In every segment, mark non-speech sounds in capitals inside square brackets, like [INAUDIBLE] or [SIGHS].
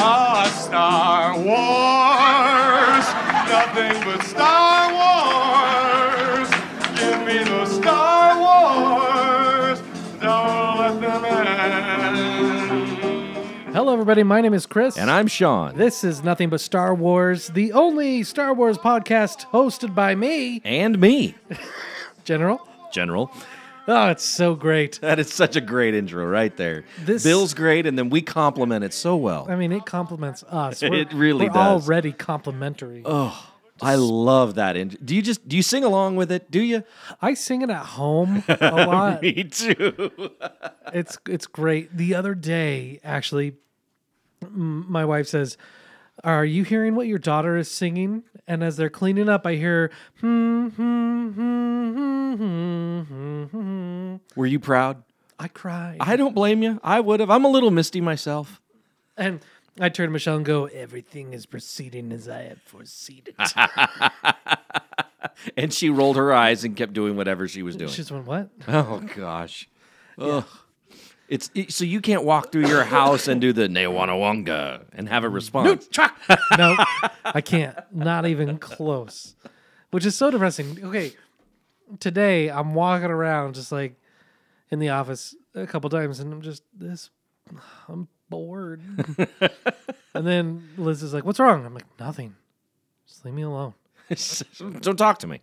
Ah, Star Wars. Nothing but Star Wars. Give me the Star Wars. Don't let them end. Hello, everybody. My name is Chris. And I'm Sean. This is Nothing But Star Wars, the only Star Wars podcast hosted by me, and me, [LAUGHS] General. General. Oh, it's so great. That is such a great intro right there. This- Bill's great, and then we compliment it so well. I mean, it compliments us. [LAUGHS] It We're- really we're does. already complimentary. oh, I love that. In- do you just do you sing along with it? Do you? I sing it at home a [LAUGHS] lot. Me too. it's it's great. The other day, actually, m- my wife says, "Are you hearing what your daughter is singing?" And as they're cleaning up, I hear, hmm, hmm, hmm, hmm, hmm, hmm, hmm. Were you proud? I cried. I don't blame you. I would have. I'm a little misty myself. And I turn to Michelle and go, Everything is proceeding as I had foreseen it. [LAUGHS] And she rolled her eyes and kept doing whatever she was doing. She just went, What? oh gosh. Ugh. It's it- so you can't walk through your house and do the Newanawanga and have a response. [LAUGHS] no, I can't. Not even close. Which is so depressing. Okay. Today I'm walking around just like in the office a couple times and I'm just this I'm bored. [LAUGHS] and then Liz is like, What's wrong? I'm like, Nothing. Just leave me alone. [LAUGHS] Don't talk to me.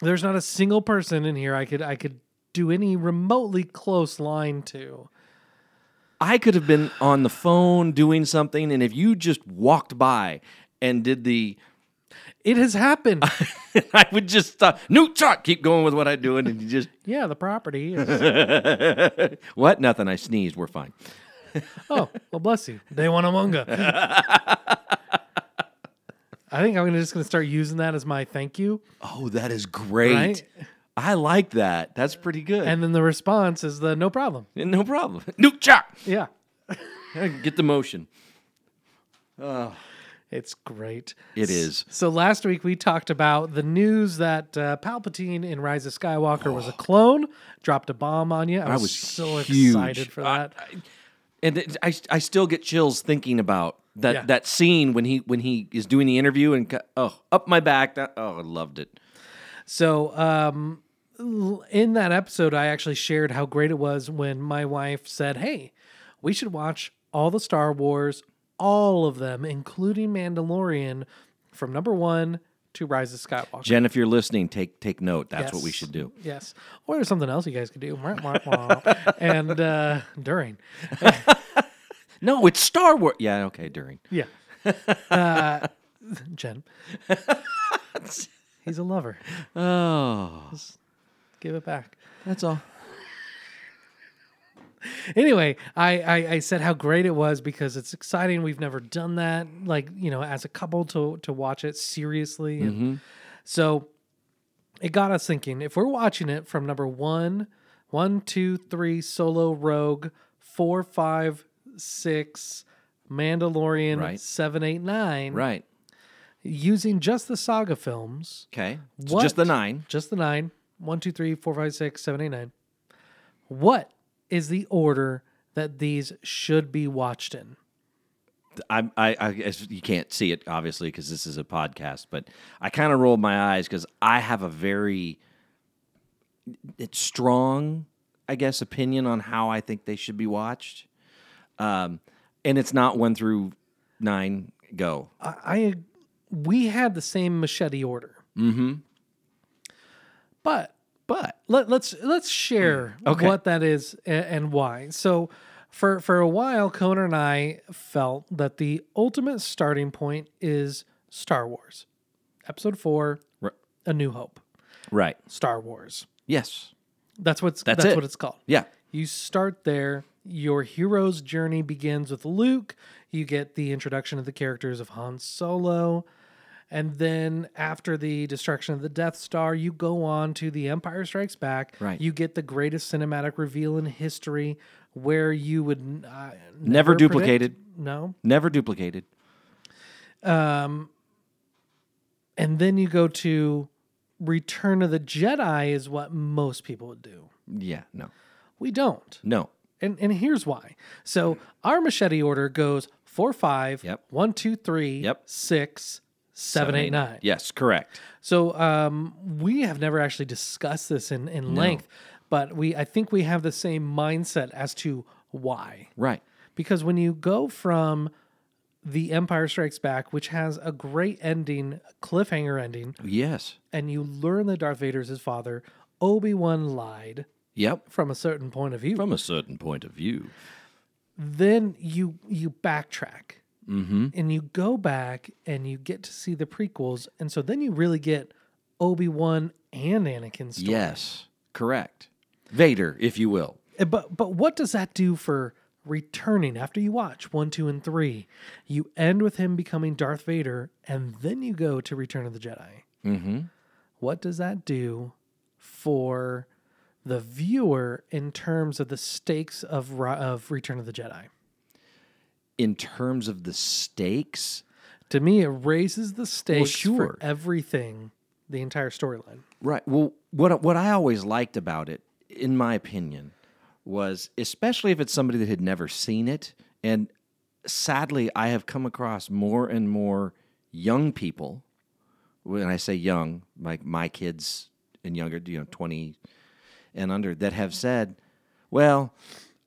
There's not a single person in here I could I could do any remotely close line to. I could have been on the phone doing something, and if you just walked by and did the, It has happened. [LAUGHS] I would just stop. New truck. Keep going with what I'm doing, and you just [LAUGHS] yeah, the property. Is, [LAUGHS] what? Nothing. I sneezed. We're fine. oh, well, bless you. Day one amonga. I think I'm just gonna start using that as my thank you, Oh, that is great. right? I like that. That's pretty good. And then the response is the no problem. And no problem. [LAUGHS] Nuke truck. Yeah, [LAUGHS] Get the motion. it's great. It is. So last week we talked about the news that uh, Palpatine in Rise of Skywalker was a [SIGHS] clone, dropped a bomb on you. I was, was so huge. excited for I- that. and it, I, I still get chills thinking about that Yeah. that scene when he when he is doing the interview and oh up my back that oh I loved it So, um, in that episode, I actually shared how great it was when my wife said, Hey, we should watch all the Star Wars, all of them, including Mandalorian, from number one to Rise of Skywalker. Jen if you're listening take take note that's what we should do Yes. Or there's something else you guys could do. [LAUGHS] And uh, during. [LAUGHS] no it's Star Wars yeah okay during Yeah. [LAUGHS] Uh, Jen. He's a lover. oh Give it back. that's all anyway, I, I I said how great it was because it's exciting. We've never done that, like you know, as a couple to to watch it seriously. And mm-hmm. So it got us thinking. If we're watching it from number one, one, two, three, Solo, Rogue, four, five, six, Mandalorian, Right. seven, eight, nine, right using just the saga films, okay so What? just the nine just the nine, one, two, three, four, five, six, seven, eight, nine. What is the order that these should be watched in? I, I, I guess you can't see it obviously because this is a podcast, but I kind of rolled my eyes because I have a very it's strong, I guess, opinion on how I think they should be watched. Um, and it's not one through nine go. I, I we had the same machete order, Mm-hmm. But But let, let's let's share Mm, Okay. what that is and, and why. So, for for a while, Kona and I felt that the ultimate starting point is Star Wars, Episode Four, Ri- A New Hope, right, Star Wars. yes, That's what's That's that's, it. what it's called. yeah, You start there. Your hero's journey begins with Luke. You get the introduction of the characters of Han Solo. And then after the destruction of the Death Star, you go on to The Empire Strikes Back. Right. You get the greatest cinematic reveal in history where you would uh, never, Never predict- duplicated. No. never duplicated. Um, and then you go to Return of the Jedi, is what most people would do. Yeah, no, We don't. no, And and here's why. So our machete order goes four, five, Yep. one, two, three, Yep. six, seven, eight, nine. Yes, correct. So um, we have never actually discussed this in, in length, but we I think we have the same mindset as to why. Right. Because when you go from The Empire Strikes Back, which has a great ending, cliffhanger ending, Yes. and you learn that Darth Vader is his father, Obi Wan lied Yep. from a certain point of view. From a certain point of view. then you you backtrack and you go back and you get to see the prequels, and so then you really get Obi Wan and Anakin's story. Yes. Correct. Vader, if you will. Uh, But but what does that do for returning after you watch one, two, and three? You end with him becoming Darth Vader, and then you go to Return of the Jedi. Mm-hmm. What does that do for the viewer in terms of the stakes of of Return of the Jedi? In terms of the stakes, To me, it raises the stakes sure. for everything, the entire storyline. Right. Well, what what I always liked about it, in my opinion, was especially if it's somebody that had never seen it, and sadly, I have come across more and more young people. When I say young, like my kids and younger, you know, twenty and under, that have said, "Well,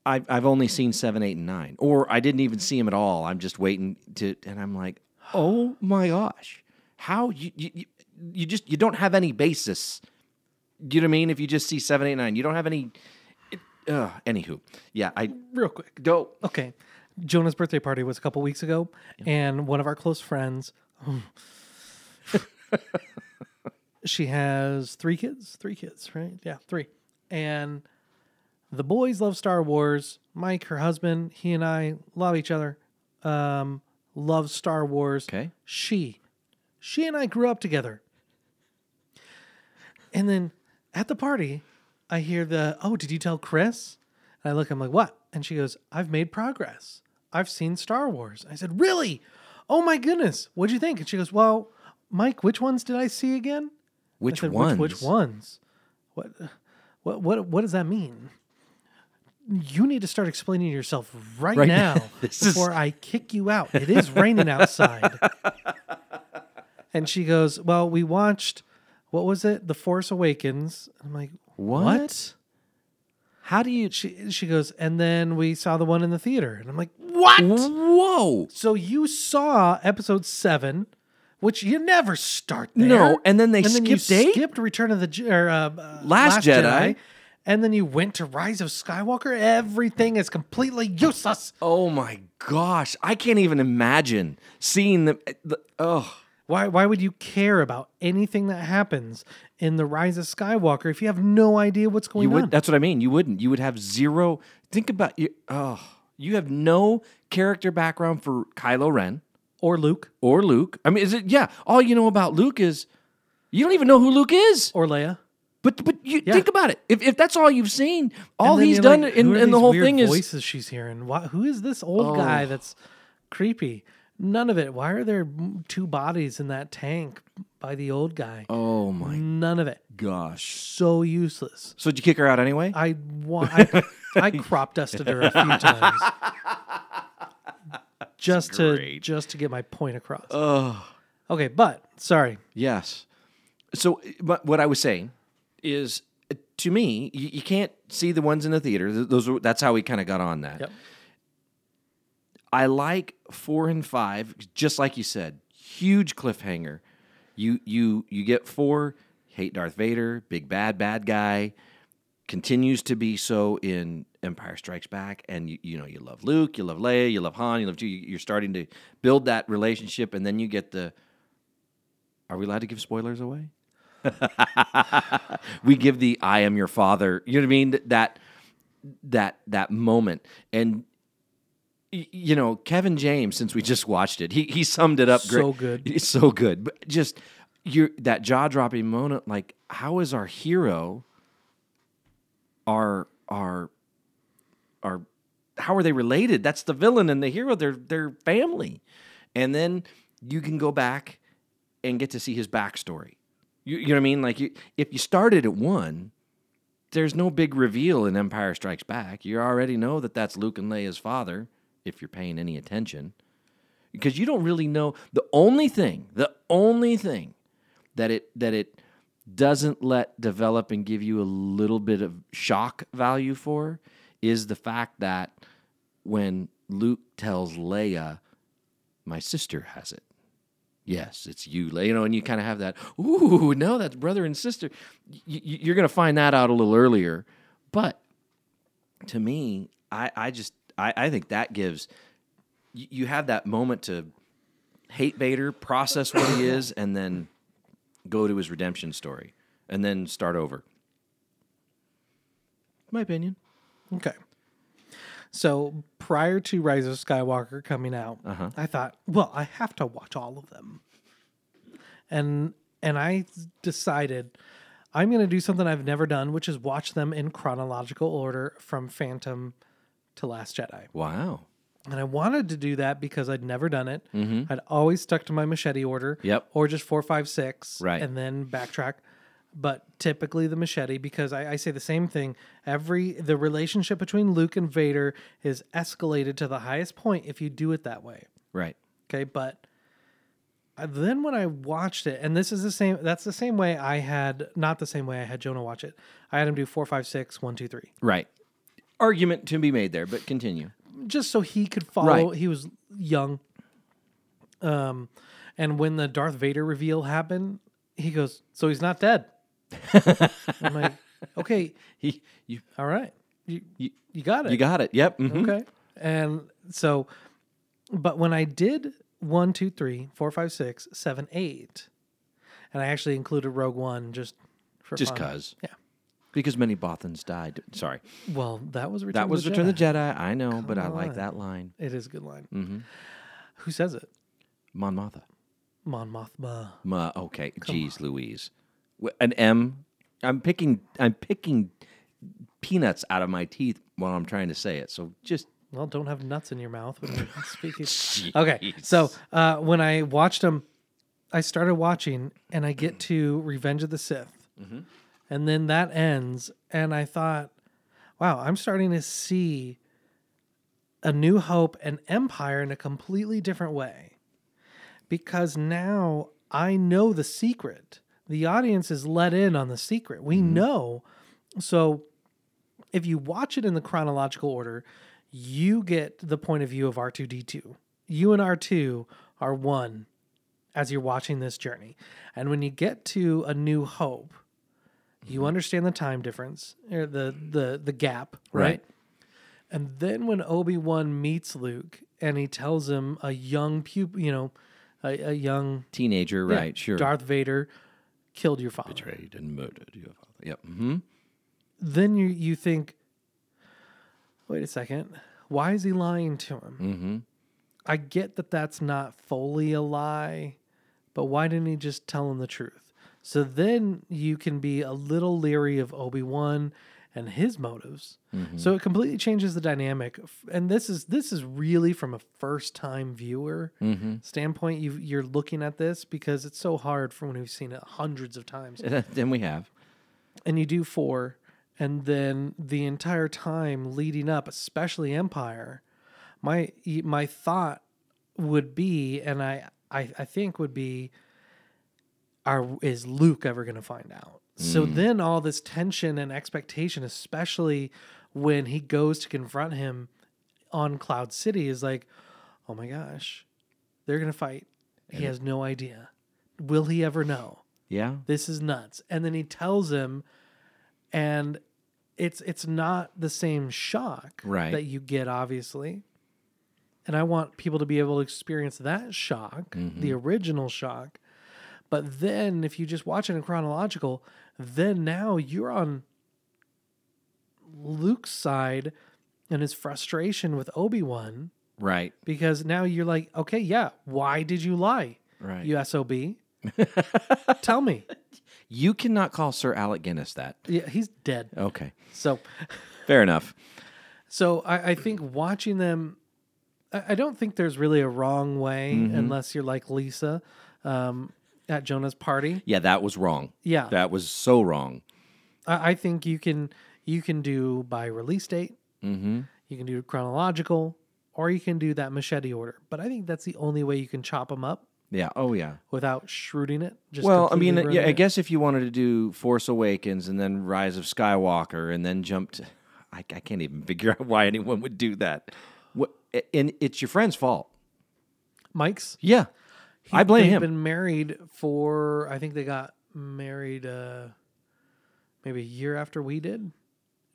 I've I've only seen seven, eight, and nine, or I didn't even see them at all. I'm just waiting to." And I'm like, "Oh my gosh, how you you, you- just you don't have any basis." Do you know what I mean? If you just see seven, eight, nine, you don't have any. It, uh, anywho, yeah, I Real quick. don't. Okay. Jonah's birthday party was a couple weeks ago, and one of our close friends, [LAUGHS] she has three kids. Three kids, right? Yeah, three. And the boys love Star Wars. Mike, her husband, he and I love each other. Um, love Star Wars. Okay. She, she and I grew up together. And then at the party, I hear the, oh, did you tell Chris? And I look, I'm like, what? And she goes, I've made progress. I've seen Star Wars. I said, really? Oh my goodness. What'd you think? And she goes, well, Mike, which ones did I see again? Which I said, ones? Which, which ones? What, what, what, what does that mean? You need to start explaining yourself right, Right now now. [LAUGHS] This is- before I kick you out. It is raining outside. [LAUGHS] and she goes, Well, we watched, what was it? The Force Awakens. I'm like, What? What? How do you? She, she goes, And then we saw the one in the theater. And I'm like, What? Whoa! So you saw episode seven, which you never start there. No, and then they you skipped eight? skipped Return of the or, uh, uh, Last Jedi. And then you went to Rise of Skywalker. Everything is completely useless. Oh my gosh! I can't even imagine seeing the. the oh, Why? Why would you care about anything that happens in the Rise of Skywalker if you have no idea what's going you on? That's what I mean. You wouldn't. You would have zero. Think about you. Oh, you have no character background for Kylo Ren or Luke or Luke. I mean, is it? Yeah. All you know about Luke is you don't even know who Luke is. or Leia. But but you Yeah. think about it. If if that's all you've seen, all he's done like, in, in the whole thing is voices she's hearing. Why, who is this old oh. guy Oh. that's creepy? None of it. Why are there two bodies in that tank by the old guy? oh my None of it. gosh. So useless. So did you kick her out anyway? I want. I, [LAUGHS] I crop dusted her a few [LAUGHS] times, just to just to get my point across. oh. Okay, but sorry. Yes. So, but what I was saying is, to me, you, you can't see the ones in the theater. Those are, that's how we kind of got on that. Yep. I like four and five, just like you said, huge cliffhanger. You you you get four, hate Darth Vader, big bad bad guy, continues to be so in Empire Strikes Back, and you you know you love Luke, you love Leia, you love Han, you love you. You're starting to build that relationship, and then you get the. Are we allowed to give spoilers away? [LAUGHS] we give the "I am your father." You know what I mean? That that that moment, and you know Kevin James. Since we just watched it, he he summed it up So great. good. It's so good. But just you that jaw dropping moment. Like, how is our hero? Our our our how are they related? That's the villain and the hero. They're they're family, and then you can go back and get to see his backstory. You, you know what I mean? Like, you, if you started at one, there's no big reveal in Empire Strikes Back. You already know that that's Luke and Leia's father, if you're paying any attention. because you don't really know the only thing, the only thing that it that it doesn't let develop and give you a little bit of shock value for is the fact that when Luke tells Leia, "My sister has it." Yes, it's you, You know, and you kind of have that. Ooh, no, that's brother and sister. Y- y- you're going to find that out a little earlier, but to me, I, I just I, I think that gives you, you have that moment to hate Vader, process what he is, and then go to his redemption story, and then start over. My opinion. Okay. So prior to Rise of Skywalker coming out, Uh-huh. I thought, well, I have to watch all of them. And and I decided I'm going to do something I've never done, which is watch them in chronological order from Phantom to Last Jedi. Wow. And I wanted to do that because I'd never done it. I'd always stuck to my machete order. Mm-hmm. Yep. Or just four, five, six. Right. And then backtrack. But typically the machete, because I, I say the same thing. Every the relationship between Luke and Vader is escalated to the highest point if you do it that way. Right. Okay. But I- then when I watched it, and this is the same that's the same way I had not the same way I had Jonah watch it. I had him do four, five, six, one, two, three. Right. Argument to be made there, but continue. just so he could follow. Right. He was young. Um, and when the Darth Vader reveal happened, he goes, "So he's not dead." I'm like, "Okay, [LAUGHS] He, you, all right, you you, you got it, you got it. Yep. mhm. okay." And so, but when I did one, two, three, four, five, six, seven, eight, and I actually included Rogue One just for Just fun. cause. yeah. Because many Bothans died. Sorry. Well, that was Return That of was the Return of Jedi. the Jedi. I know, but I like that line. It is a good line. Mm-hmm. Who says it? Mon Mothma. Mon Mothma. Ma, okay. Jeez Louise. An M. I'm picking I'm picking peanuts out of my teeth while I'm trying to say it. So just Well, don't have nuts in your mouth when you're [LAUGHS] speaking. Okay, so uh, when I watched them, I started watching, and I get to Revenge of the Sith, and then that ends, and I thought, wow, I'm starting to see a New Hope and Empire in a completely different way, because now I know the secret. The audience is let in on the secret. We mm-hmm. know, so if you watch it in the chronological order, you get the point of view of R2D2. You and R2 are one as you're watching this journey. And when you get to A New Hope, you mm-hmm. understand the time difference, or the the the gap, right? Right. And then when Obi-Wan meets Luke and he tells him a young pup, you know, a, a young teenager, yeah, right? Sure. Darth Vader killed your father. betrayed and murdered your father. Yep. Mm-hmm. then you you think, wait a second, why is he lying to him? Mm-hmm. I get that that's not fully a lie, but why didn't he just tell him the truth? So then you can be a little leery of Obi Wan and his motives. Mm-hmm. So it completely changes the dynamic. And this is this is really from a first time viewer mm-hmm. standpoint. You you're looking at this because it's so hard for when we've seen it hundreds of times [LAUGHS] then we have. and you do four, and then the entire time leading up, especially Empire, my my thought would be, and I I, I think would be, are is Luke ever going to find out? So then all this tension and expectation, especially when he goes to confront him on Cloud City, is like, oh my gosh, they're going to fight. He has no idea. Will he ever know? Yeah. this is nuts and then he tells him and it's it's not the same shock Right. that you get obviously and i want people to be able to experience that shock Mm-hmm. the original shock but then if you just watch it in chronological then now you're on luke's side and his frustration with obi-wan Right. because now you're like okay yeah why did you lie Right. you sob [LAUGHS] tell me You cannot call Sir Alec Guinness that. yeah he's dead Okay. so Fair enough. So I, I think watching them, I, I don't think there's really a wrong way unless you're like Lisa um, at Jonah's party. Yeah, that was wrong. Yeah, That was so wrong. I, I think you can you can do by release date. Mm-hmm. You can do chronological, or you can do that machete order. But I think that's the only way you can chop them up Yeah. Oh yeah. without shrooting it. Just well, I mean, yeah, I guess if you wanted to do Force Awakens and then Rise of Skywalker and then jump to, I, I can't even figure [LAUGHS] out why anyone would do that. What, and it's your friend's fault. Mike's. Yeah, I blame him. Been married for I think they got married uh, maybe a year after we did,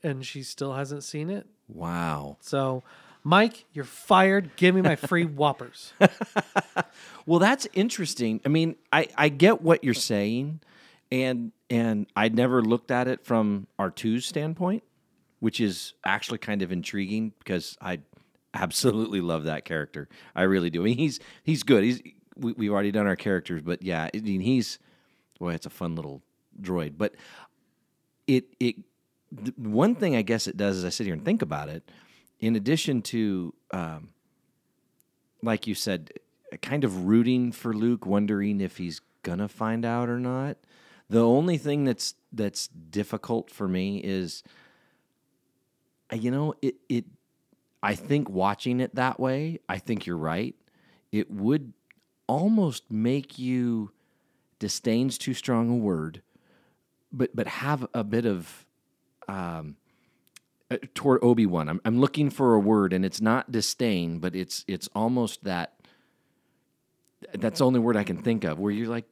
and she still hasn't seen it. wow. So, Mike, you're fired. Give me my free [LAUGHS] whoppers. Well, that's interesting. I mean, I, I get what you're saying, and and I never looked at it from R2's standpoint, which is actually kind of intriguing because I absolutely love that character. I really do. I mean, he's he's good. He's we, we've already done our characters, but yeah, I mean, he's boy, it's a fun little droid. But it it the one thing I guess it does is I sit here and think about it. In addition to um, like you said, kind of rooting for Luke, wondering if he's gonna find out or not. The only thing that's that's difficult for me is, uh, you know, it it. I think watching it that way, I think you're right. It would almost make you disdain's too strong a word, but but have a bit of um, uh, toward Obi Wan. I'm I'm looking for a word, and it's not disdain, but it's it's almost that. That's the only word I can think of where you're like,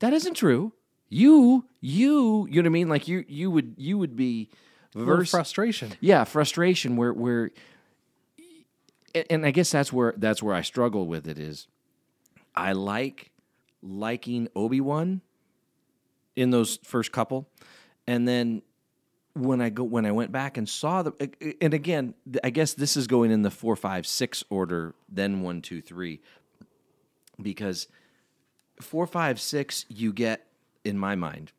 that isn't true. You you you know what I mean? Like you you would you would be verse frustration. yeah frustration where where and i guess that's where that's where i struggle with it is i like liking obi-wan in those first couple and then when i go when i went back and saw the and again i guess this is going in the four five six order then one two three because four five six you get in my mind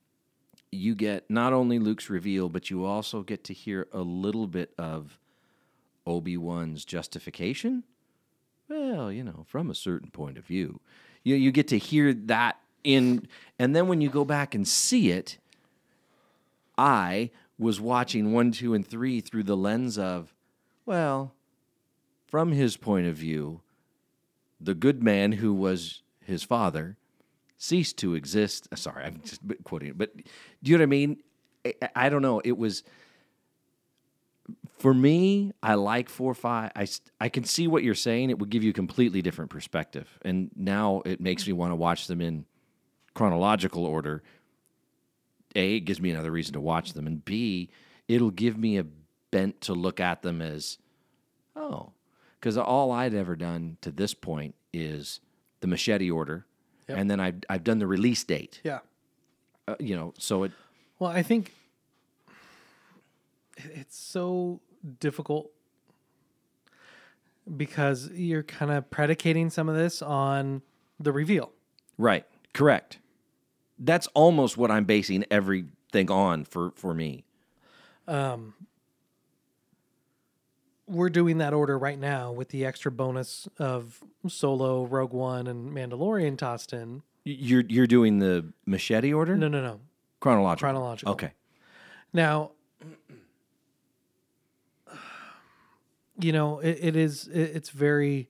you get not only Luke's reveal, but you also get to hear a little bit of Obi Wan's justification. Well, you know, from a certain point of view, you you get to hear that in, and then when you go back and see it, I was watching one, two, and three through the lens of, well, from his point of view, the good man who was his father ceased to exist. Sorry, I'm just quoting it, but do you know what I mean? I, I don't know. It was for me. I like four five. I I can see what you're saying. It would give you a completely different perspective, and now it makes me want to watch them in chronological order. A, it gives me another reason to watch them, and B, it'll give me a bent to look at them as, oh, because all I'd ever done to this point is the machete order, Yep. and then I've I've done the release date. Yeah. Uh, you know, so it Well, I think it's so difficult because you're kind of predicating some of this on the reveal. right, correct. That's almost what I'm basing everything on for for me. Um we're doing that order right now with the extra bonus of Solo, Rogue One, and Mandalorian tossed in. You're you're doing the machete order No, no, no. chronological. Chronological. Okay. Now, you know, it, it is. It, it's very,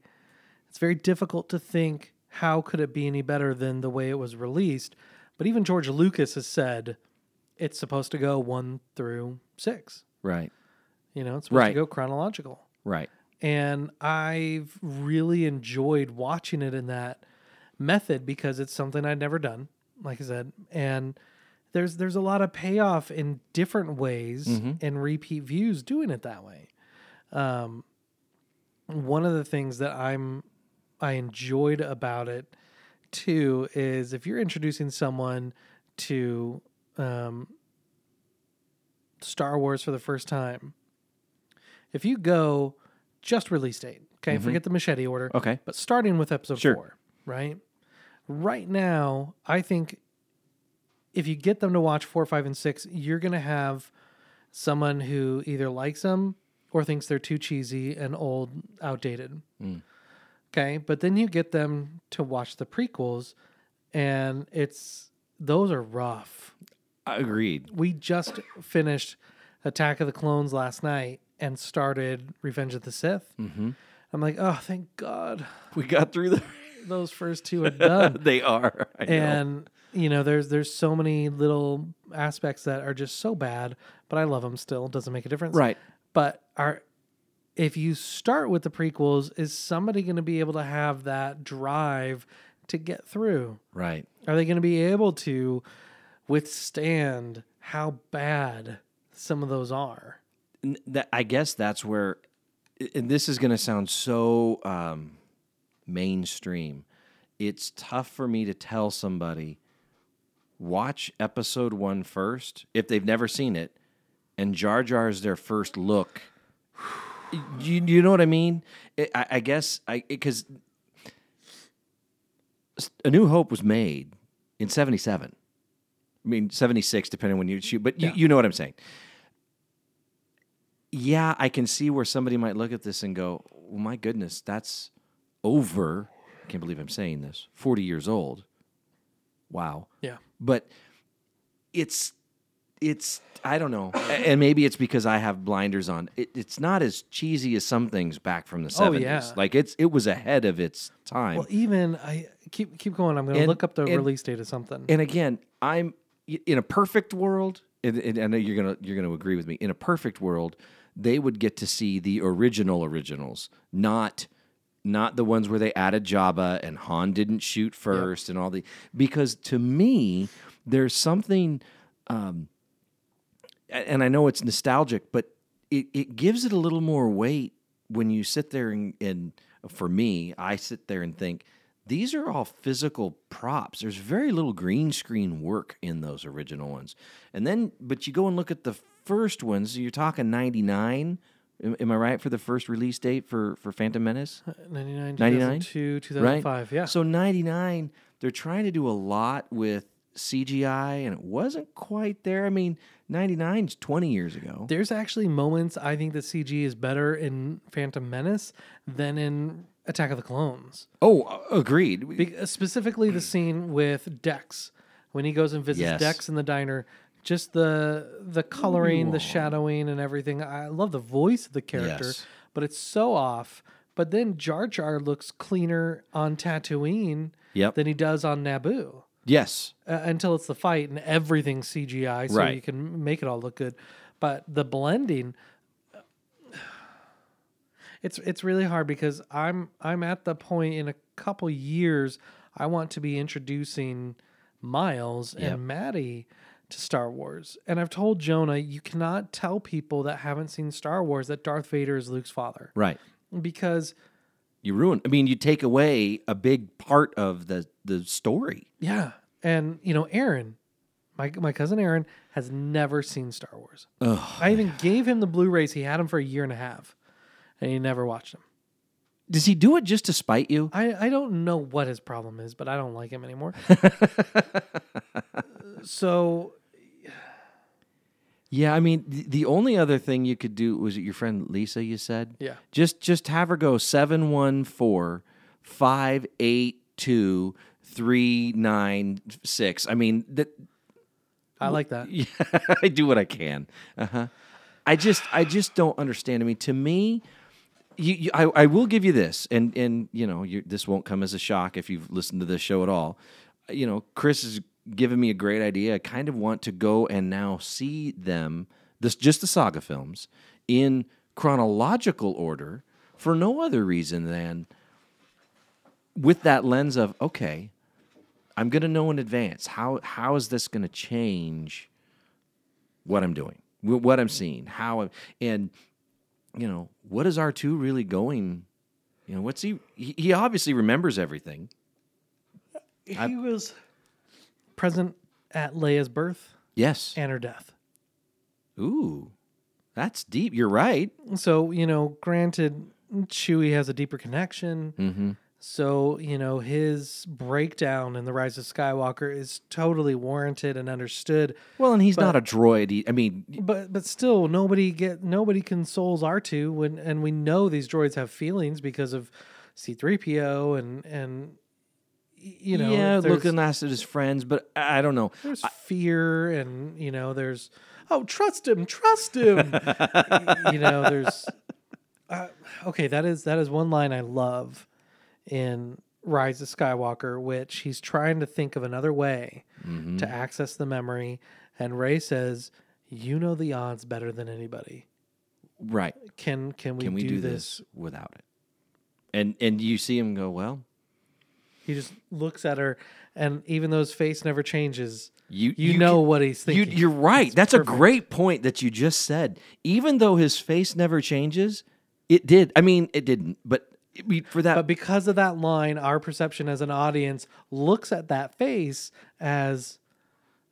it's very difficult to think how could it be any better than the way it was released. But even George Lucas has said it's supposed to go one through six. Right. You know, it's supposed Right. to go chronological. Right. And I've really enjoyed watching it in that method because it's something I'd never done, like I said. And there's there's a lot of payoff in different ways mm-hmm. and repeat views doing it that way. Um, one of the things that I'm I enjoyed about it too is if you're introducing someone to um, Star Wars for the first time, if you go just release date, okay, forget the machete order, Okay. but starting with episode Sure. four, right? Right now, I think if you get them to watch four, five, and six, you're to have someone who either likes them or thinks they're too cheesy and old, outdated. Mm. Okay. But then you get them to watch the prequels, and it's those are rough. Agreed. We just finished Attack of the Clones last night and started Revenge of the Sith. Mm-hmm. I'm like, oh, thank God, We got through the. [LAUGHS] those first two are done. [LAUGHS] they are. I know. and you know, there's there's so many little aspects that are just so bad, but I love them still. Doesn't make a difference, Right. But are if you start with the prequels, is somebody going to be able to have that drive to get through? Right. Are they going to be able to withstand how bad some of those are? That I guess that's where, and this is going to sound so um, mainstream. It's tough for me to tell somebody watch episode one first if they've never seen it, and Jar Jar is their first look. You, you know what I mean? I, I I guess I because A New Hope was made in '77. I mean, 76, depending on when you shoot, but you, Yeah. you know what I'm saying. Yeah, I can see where somebody might look at this and go, well, my goodness, that's over. I can't believe I'm saying this 40 years old. Wow. Yeah. But it's, it's, I don't know. And maybe it's because I have blinders on. It, it's not as cheesy as some things back from the 70s. Oh, yeah. Like it's, it was ahead of its time. Well, even I keep keep going. I'm going to look up the and- release date of something. and again, I'm in a perfect world. And, and I know you're gonna you're gonna agree with me. In a perfect world, they would get to see the original originals, not not the ones where they added Jabba and Han didn't shoot first and all the. Because to me, there's something, um, and I know it's nostalgic, but it, it gives it a little more weight when you sit there and, and for me, I sit there and think these are all physical props. There's very little green screen work in those original ones. And then, but you go and look at the first ones, you're talking 99. Am, I right for the first release date for, for Phantom Menace? Uh, 99, 99? 2002, Right? 2005. Yeah. So 99, they're trying to do a lot with CGI, and it wasn't quite there. I mean, 99's 20 years ago. There's actually moments I think the CG is better in Phantom Menace than in Attack of the Clones. Oh, agreed. Be- specifically, the scene with Dex when he goes and visits Yes. Dex in the diner. Just the the coloring, the shadowing, and everything. I love the voice of the character, Yes. but it's so off. But then Jar Jar looks cleaner on Tatooine Yep. than he does on Naboo. Yes. uh, until it's the fight and everything's CGI, so Right. you can make it all look good. But the blending, it's it's really hard because I'm I'm at the point in a couple years I want to be introducing Miles Yep. and Maddie to Star Wars, and I've told Jonah you cannot tell people that haven't seen Star Wars that Darth Vader is Luke's father Right. because You ruin. I mean, you take away a big part of the the story. yeah, and you know Aaron. My, my cousin Aaron has never seen Star Wars. I even gave him the Blu-rays. He had them for a year and a half, and he never watched them. Does he do it just to spite you? I, I don't know what his problem is, but I don't like him anymore. [LAUGHS] so Yeah, I mean, the, the only other thing you could do was it your friend Lisa. You said, Yeah. just just have her go seven one four five eight two three nine six. I mean that. I like that. [LAUGHS] Yeah, I do what I can. Uh huh. I just I just don't understand. I mean, to me, you, you I, I will give you this, and and you know, you, this won't come as a shock if you've listened to this show at all. You know, Chris has given me a great idea. I kind of want to go and now see them, this just the saga films, in chronological order for no other reason than with that lens of okay, I'm going to know in advance how how is this going to change what I'm doing, what I'm seeing, how I'm, and you know what is R two really going. You know what's he? He he obviously remembers everything. He was present at Leia's birth Yes. and her death. Ooh, that's deep. You're right. So you know, granted, Chewie has a deeper connection. Mm-hmm. So, you know, his breakdown in The Rise of Skywalker is totally warranted and understood. Well, and he's But- not a droid. He, I mean, But but still nobody get nobody consoles R2 when and we know these droids have feelings because of C3PO and and you know yeah, looking at his friends, but I I don't know. there's fear and you know there's oh trust him trust him [LAUGHS] you know there's okay, that is that is one line I love in Rise of Skywalker, which he's trying to think of another way Mm-hmm. to access the memory, and Rey says, "You know the odds better than anybody. Right. Can can we, Can we do, do, this?" this without it? And and you see him go, well, He just looks at her, and even though his face never changes, you you, know can- what he's You, thinking. you're right. That's a great point that you just said. Even though his face never changes, it did. I mean, it didn't. But for that, But because of that line, our perception as an audience looks at that face as,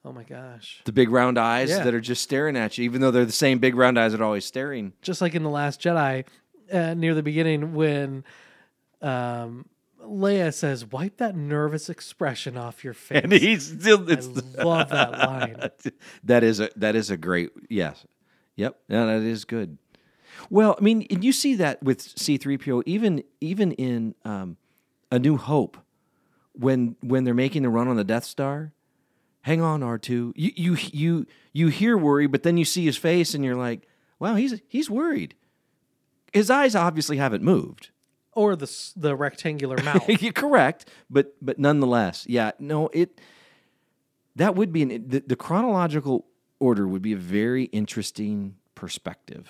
oh my gosh. the big round eyes Yeah. that are just staring at you, even though they're the same big round eyes that are always staring. Just like in The Last Jedi, uh, near the beginning, when um, Leia says, wipe that nervous expression off your [LAUGHS] face. And he's still. It's I love that line. [LAUGHS] that is a that is a great yes. Yep. Yeah, that is good. Well, I mean, and you see that with C three PO even even in um, A New Hope, when when they're making the run on the Death Star. Hang on, R two. You you you you hear worry, but then you see his face, and you're like, wow, he's he's worried. His eyes obviously haven't moved. Or the, s- the rectangular [LAUGHS] mouth. You're correct, but but nonetheless, yeah, no, it that would be an the, the chronological order would be a very interesting perspective.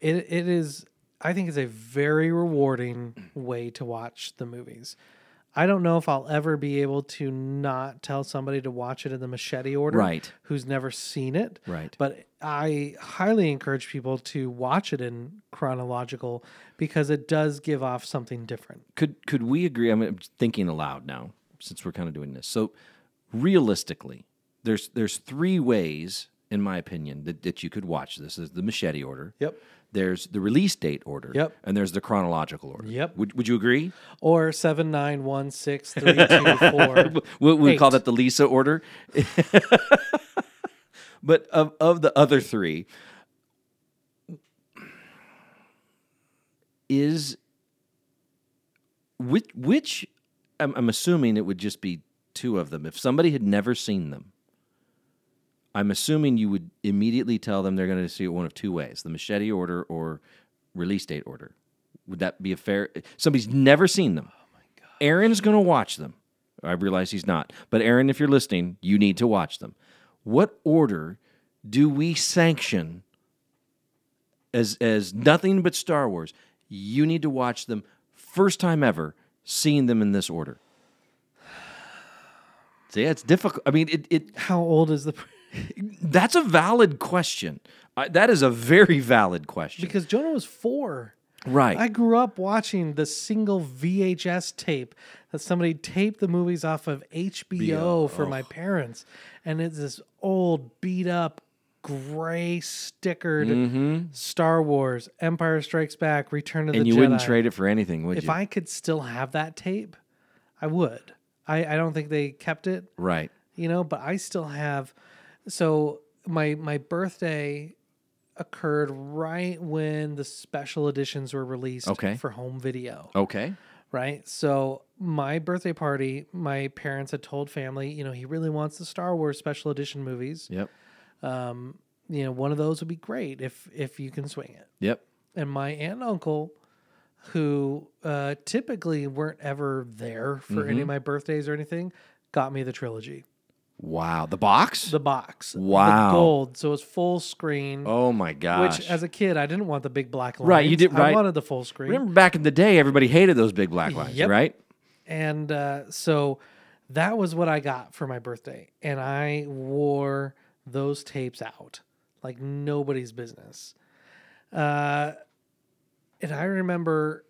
it, it is, I think, is a very rewarding way to watch the movies. I don't know if I'll ever be able to not tell somebody to watch it in the machete order, Right. Who's never seen it, Right. But I highly encourage people to watch it in chronological because it does give off something different. Could could we agree? I'm thinking aloud now since we're kind of doing this. So realistically, there's there's three ways, in my opinion, that, that you could watch this. Is the machete order. Yep. There's the release date order. Yep. And there's the chronological order. Yep. Would, would you agree? Or seven nine one six three two four. [LAUGHS] We, we call that the Lisa order. [LAUGHS] but of, of the other three, is which which I'm, I'm assuming it would just be two of them. If somebody had never seen them, I'm assuming you would immediately tell them they're going to see it one of two ways: the machete order or release date order. Would that be a fair? Somebody's never seen them. Oh Aaron's going to watch them. I realize he's not. But Aaron, if you're listening, you need to watch them. What order do we sanction as as nothing but Star Wars? You need to watch them first time ever seeing them in this order. [SIGHS] See, it's difficult. I mean, it, it How old is the? That's a valid question. I, that is a very valid question. Because Jonah was four. right. I grew up watching the single VHS tape that somebody taped the movies off of HBO for my parents. And it's this old, beat up, gray stickered Star Wars, Empire Strikes Back, Return of Mm-hmm. and the you wouldn't trade it for anything, would if you? If I could still have that tape, I would. I, I don't think they kept it, right. you know, but I still have. So my my birthday occurred right when the special editions were released Okay. for home video, Okay. right? So my birthday party, my parents had told family, you know, he really wants the Star Wars special edition movies. Yep. You know, one of those would be great if if you can swing it. Yep. And my aunt and uncle, who uh, typically weren't ever there for any Mm-hmm. of my birthdays or anything, got me the trilogy, Wow. The box? the box, the Wow. gold. So it's full screen. oh my gosh. Which, as a kid, I didn't want the big black lines. Right, you did- I wanted the full screen. Remember back in the day, everybody hated those big black lines, Yep. right? And uh, so that was what I got for my birthday. And I wore those tapes out like nobody's business. Uh, and I remember.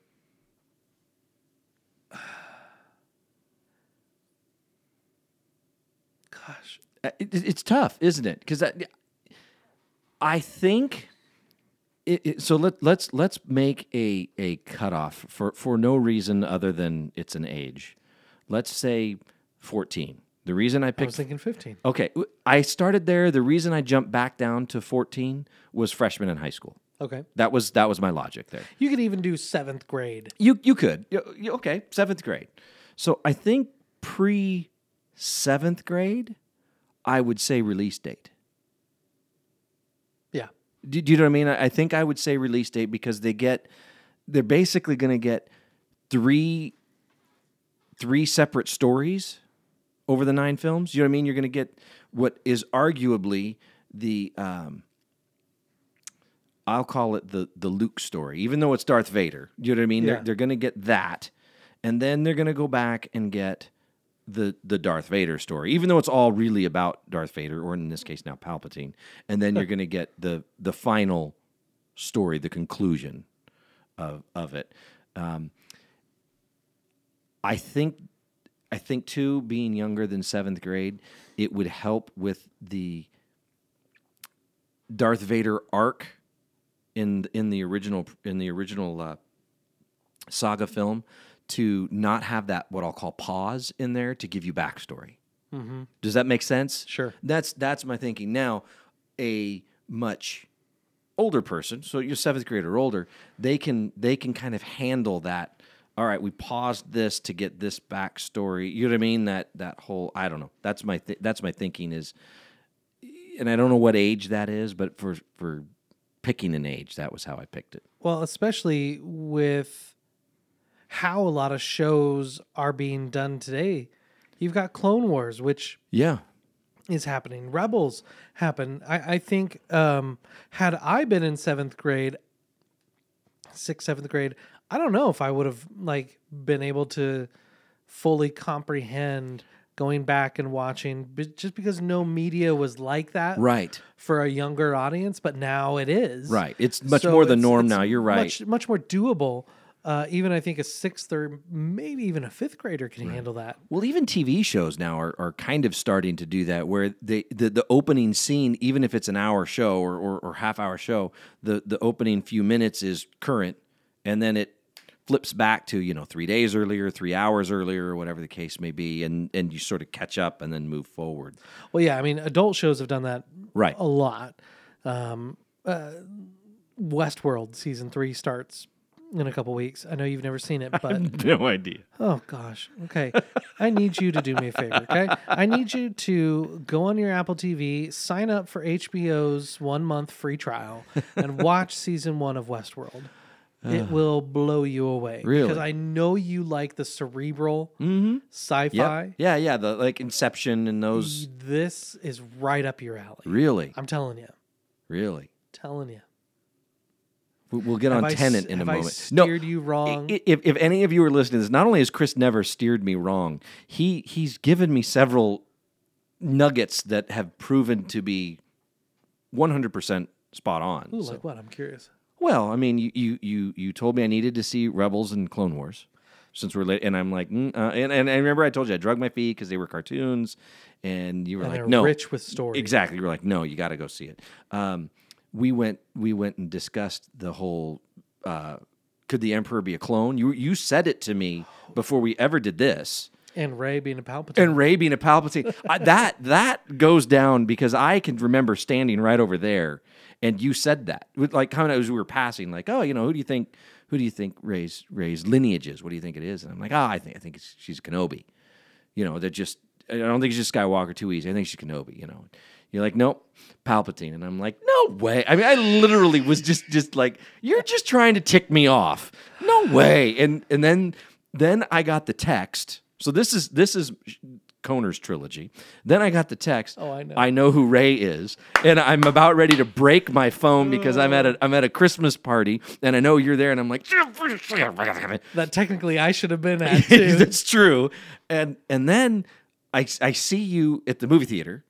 Uh, it, it- it's tough, isn't it? Because I think. It, it, so let let's let's make a a cutoff for for no reason other than it's an age. Let's say fourteen. The reason I I picked was thinking 15. okay, I started there. The reason I jumped back down to fourteen was freshman in high school. Okay. That was that was my logic there. You could even do seventh grade. You you could okay seventh grade. So I think pre seventh grade, I would say release date. Yeah. Do, do you know what I mean? I, I think I would say release date because they get they're basically going to get three three separate stories over the nine films. You know what I mean? You're going to get what is arguably the um, I'll call it the the Luke story, even though it's Darth Vader. You know what I mean? Yeah. They're, they're going to get that, and then they're going to go back and get the the Darth Vader story, even though it's all really about Darth Vader, or in this case now Palpatine. And then you're going to get the the final story, the conclusion of of it. Um, I think I think too, being younger than seventh grade, it would help with the Darth Vader arc in in the original in the original uh, saga film to not have that what I'll call pause in there to give you backstory. Mm-hmm. Does that make sense? Sure. That's that's my thinking. Now, a much older person, so you're seventh grade or older, they can they can kind of handle that. All right, we paused this to get this backstory. You know what I mean? That that whole I don't know. That's my th- that's my thinking is, and I don't know what age that is, but for for picking an age, that was how I picked it. Well, especially with how a lot of shows are being done today. You've got Clone Wars, which Yeah, is happening. Rebels happen. I, I think um, had I been in seventh grade, sixth, seventh grade, I don't know if I would have like been able to fully comprehend going back and watching, but just because no media was like that right, for a younger audience, but now it is. right. It's much So more the norm now. You're right. Much, much more doable. Uh, even I think a sixth or maybe even a fifth grader can handle that. Well, even TV shows now are, are kind of starting to do that, where they, the the opening scene, even if it's an hour show or, or, or half hour show, the the opening few minutes is current, and then it flips back to you know three days earlier, three hours earlier, or whatever the case may be, and and you sort of catch up and then move forward. Well, yeah, I mean, adult shows have done that Right. a lot. Um, uh, Westworld season three starts in a couple weeks. I know you've never seen it, [LAUGHS] but no idea. oh gosh, okay. I need you to do me a favor, okay? I need you to go on your Apple TV, sign up for HBO's one month free trial, and [LAUGHS] watch season one of Westworld. It will blow you away. Really? Because I know you like the cerebral sci fi. Yep. Yeah, yeah. The like Inception and those. This is right up your alley. Really, I'm telling you. really. Telling you. We- We'll get Have on I Tenant in a have I moment. no, you wrong? If, if any of you are listening to this, not only has Chris never steered me wrong, he he's given me several nuggets that have proven to be 100% spot on. Ooh, So- like what? I'm curious. well, I mean, you, you you you told me I needed to see Rebels and Clone Wars since we're late, and I'm like, mm, uh, and, and I remember I told you I drug my feet because they were cartoons, and you were And like, no, rich with stories. Exactly. You were like, no, you got to go see it. Um, we went we went and discussed the whole. Uh, could the Emperor be a clone? You you said it to me before we ever did this. And Rey being a Palpatine. And Rey being a Palpatine, I, that that goes down because I can remember standing right over there, and you said that, with like coming as we were passing, like, oh, you know, who do you think, who do you think Rey's Rey's lineage is? What do you think it is? And I'm like, oh, I think I think it's, she's Kenobi. You know, that just I don't think it's just Skywalker too easy. I think she's Kenobi. You know, you're like, nope, Palpatine, and I'm like, no way. I mean, I literally was just just like, you're just trying to tick me off. No way. And and then then I got the text. So this is this is Koner's trilogy. Then I got the text. Oh, I know. I know who Rey is, and I'm about ready to break my phone because I'm at a I'm at a Christmas party, and I know you're there, and I'm like, [LAUGHS] that technically I should have been at [LAUGHS] too. that's true. And and then I I see you at the movie theater,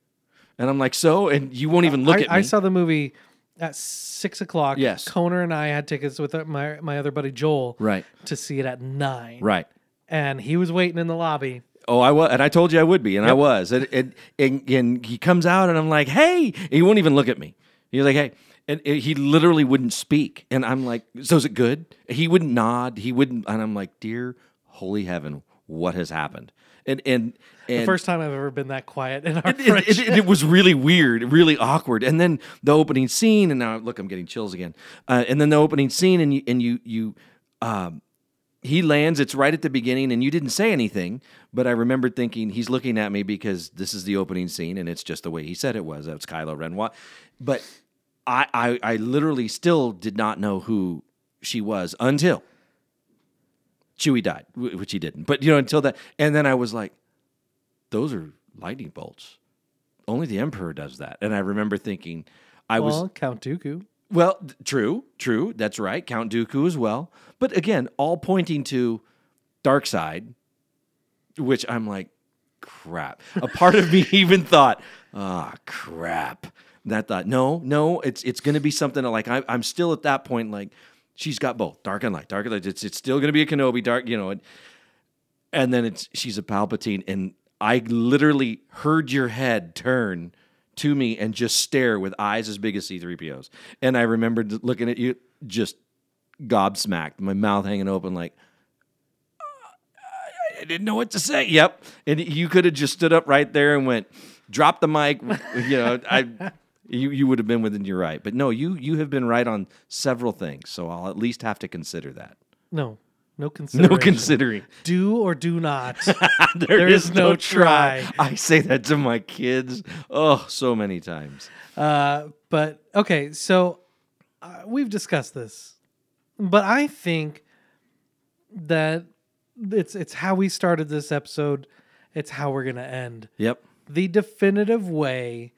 and I'm like, so, and you won't even look I, at me. I saw the movie at six o'clock. Yes. Coner and I had tickets with uh, my my other buddy Joel. Right. To see it at nine. right. And he was waiting in the lobby. Oh, I was, and I told you I would be, and I was. And, and, and, and he comes out, and I'm like, hey, and he won't even look at me. He's like, hey, and he literally wouldn't speak, and I'm like, so is it good? He wouldn't nod. He wouldn't, and I'm like, dear holy heaven, what has happened? And and and The first time I've ever been that quiet in our it, it- friendship. it- it was really weird, really awkward. And then the opening scene, and now look, I'm getting chills again. Uh, and then the opening scene, and you and you you, um, he lands. It's right at the beginning, and you didn't say anything, but I remember thinking he's looking at me because this is the opening scene, and it's just the way he said it was. It's Kylo Ren. What? But I, I I literally still did not know who she was until Chewie died, which he didn't. But you know, until that, and then I was like, those are lightning bolts. Only the Emperor does that. And I remember thinking, I was well, Count Dooku. well, true, true. That's right. Count Dooku as well. But again, all pointing to dark side, which I'm like, crap. A part of me [LAUGHS] even thought, ah, crap. And I thought, no, no, it's it's going to be something like I, I'm still at that point. Like she's got both dark and light, dark and light. It's it's still going to be a Kenobi, dark, you know. And, and then it's she's a Palpatine, and I literally heard your head turn to me and just stare with eyes as big as C3PO's. And I remembered looking at you, just gobsmacked, my mouth hanging open, like, ah, I didn't know what to say. Yep. And you could have just stood up right there and went, drop the mic. [LAUGHS] You know, I. You, you would have been within your right, but no, you you have been right on several things, so I'll at least have to consider that. No, no [LAUGHS] consideration. No considering, do or do not. [LAUGHS] there is no try. I say that to my kids, oh, so many times. Uh, but okay, so uh, we've discussed this, but I think that it's it's how we started this episode. It's how we're gonna end. Yep. The definitive way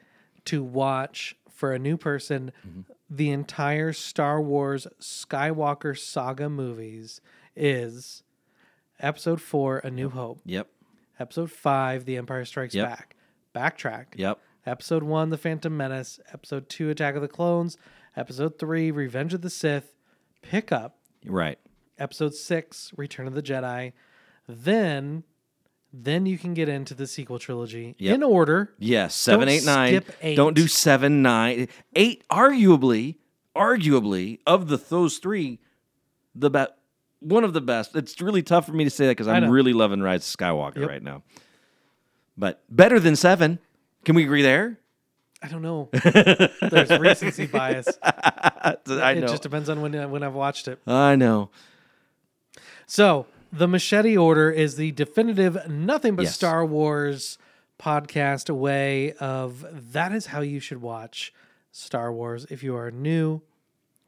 to watch for a new person mm-hmm. the entire Star Wars Skywalker saga movies is Episode Four: A New Hope, Yep. Episode Five: The Empire Strikes Yep. Back, Backtrack, Yep. Episode 1, The Phantom Menace. Episode 2, Attack of the Clones. Episode 3, Revenge of the Sith. Pick up. Right. Episode 6, Return of the Jedi. Then, then you can get into the sequel trilogy Yep. in order. Yes. Seven, Don't eight, nine. eight. Don't do seven, nine, eight. Arguably, arguably of the those three, the best. One of the best. It's really tough for me to say that because I'm really loving Rise of Skywalker Yep. right now. But better than seven. Can we agree there? I don't know. [LAUGHS] There's recency bias. [LAUGHS] I it just depends on when, when I've watched it. I know. So, the Machete Order is the definitive nothing but Yes. Star Wars podcast way of that is how you should watch Star Wars if you are new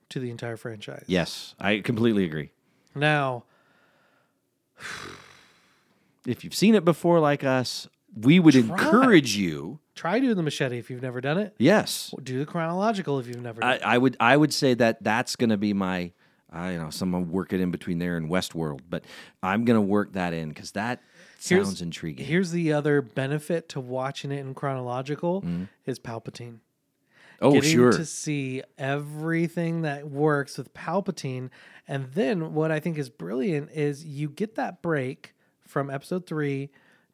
to the entire franchise. Yes, I completely agree. Now, If you've seen it before, like us, we would encourage you. try doing the Machete if you've never done it. Yes, Do the chronological if you've never done I, it. I would. I would say that that's going to be my. I you know someone work it in between there and Westworld, but I'm going to work that in because that Here's- sounds intriguing. Here's the other benefit to watching it in chronological is Palpatine. Mm-hmm. oh, getting sure. to see everything that works with Palpatine. And then what I think is brilliant is you get that break from episode three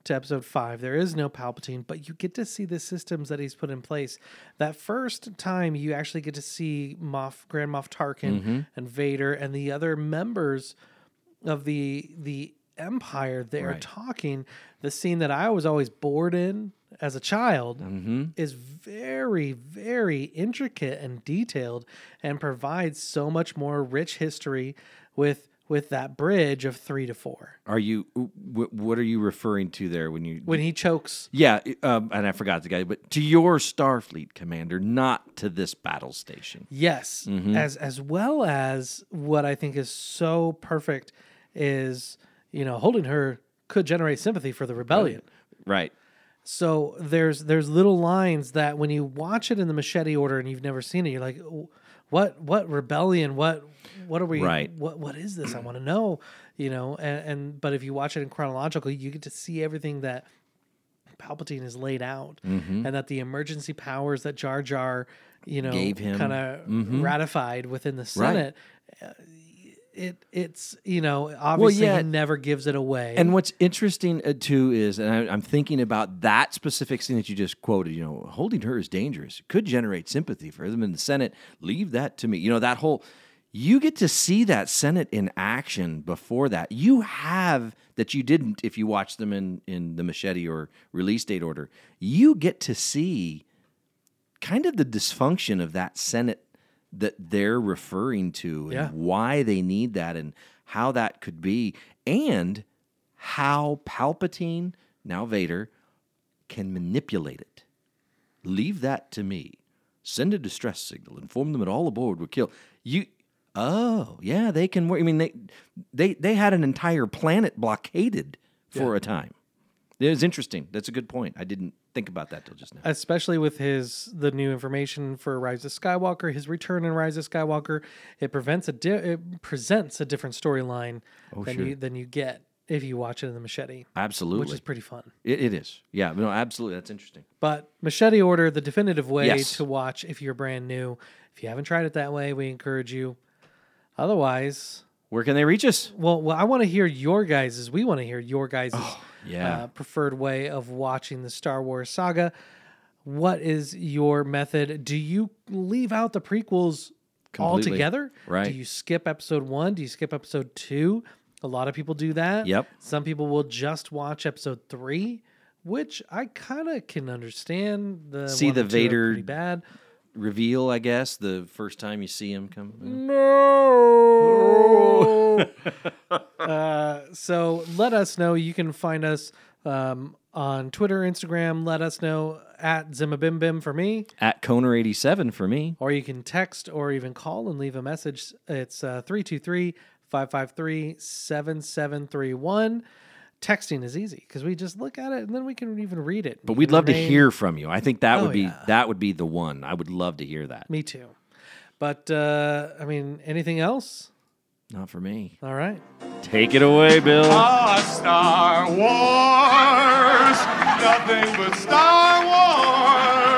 to episode five. There is no Palpatine, but you get to see the systems that he's put in place. That first time you actually get to see Moff Grand Moff Tarkin Mm-hmm. and Vader and the other members of the the Empire they're Right. talking. The scene that I was always bored in as a child Mm-hmm. is very, very intricate and detailed, and provides so much more rich history with with that bridge of three to four. Are you? wh- What are you referring to there when you? When he chokes, yeah, um, and I forgot the guy, but to your Starfleet commander, not to this battle station. yes, Mm-hmm. as as well as what I think is so perfect is you know holding her could generate sympathy for the rebellion. Right. So there's there's little lines that when you watch it in the machete order and you've never seen it, you're like, what what rebellion? What what are we? Right. What what is this? I want to know. You know, and, and but if you watch it in chronological, you get to see everything that Palpatine has laid out, and that the emergency powers that Jar Jar, you know, Gave him. kind of ratified within the Senate. uh, It it's you know obviously yeah. he never gives it away. And what's interesting uh, too is, and I, I'm thinking about that specific scene that you just quoted. You know, holding her is dangerous. Could generate sympathy for them in the Senate. Leave that to me. You know, that whole. You get to see that Senate in action before that. You have that you didn't if you watch them in in the machete or release date order. You get to see kind of the dysfunction of that Senate that they're referring to and Yeah. why they need that and how that could be and how Palpatine, now Vader, can manipulate it. Leave that to me. Send a distress signal. Inform them that all aboard were killed. You Oh, yeah, they can work. I mean, they they they had an entire planet blockaded for Yeah. a time. It was interesting. That's a good point. I didn't think about that till just now. especially with his the new information for Rise of Skywalker, his return in Rise of Skywalker, it prevents a di- it presents a different storyline oh, than Oh, sure. you than you get if you watch it in the Machete, Absolutely, which is pretty fun. it, it is. Yeah, no, absolutely. That's interesting. But Machete Order, the definitive way Yes. to watch if you're brand new. If you haven't tried it that way, we encourage you. Otherwise, Where can they reach us? well, well I want to hear your guys' we want to hear your guys' Oh, yeah. uh, preferred way of watching the Star Wars saga. What is your method? Do you leave out the prequels Completely. altogether? Right. Do you skip episode one? Do you skip episode two? A lot of people do that. Yep. Some people will just watch episode three, which I kind of can understand. The See the and two are Vader- pretty bad. Reveal, I guess, the first time you see him come. No. [LAUGHS] [LAUGHS] uh, so let us know. You can find us um, on Twitter, Instagram. Let us know at Zimabimbim for me, At Koner87 for me. or you can text or even call and leave a message. It's uh, 323 553 7731. Texting is easy because we just look at it and then we can even read it. But we'd love to name- hear from you. I think that Oh, would be yeah. that would be the one. I would love to hear that. Me too. But uh, I mean, anything else? Not for me. All right. Take it away, Bill. Ah, Star Wars. Nothing but Star Wars.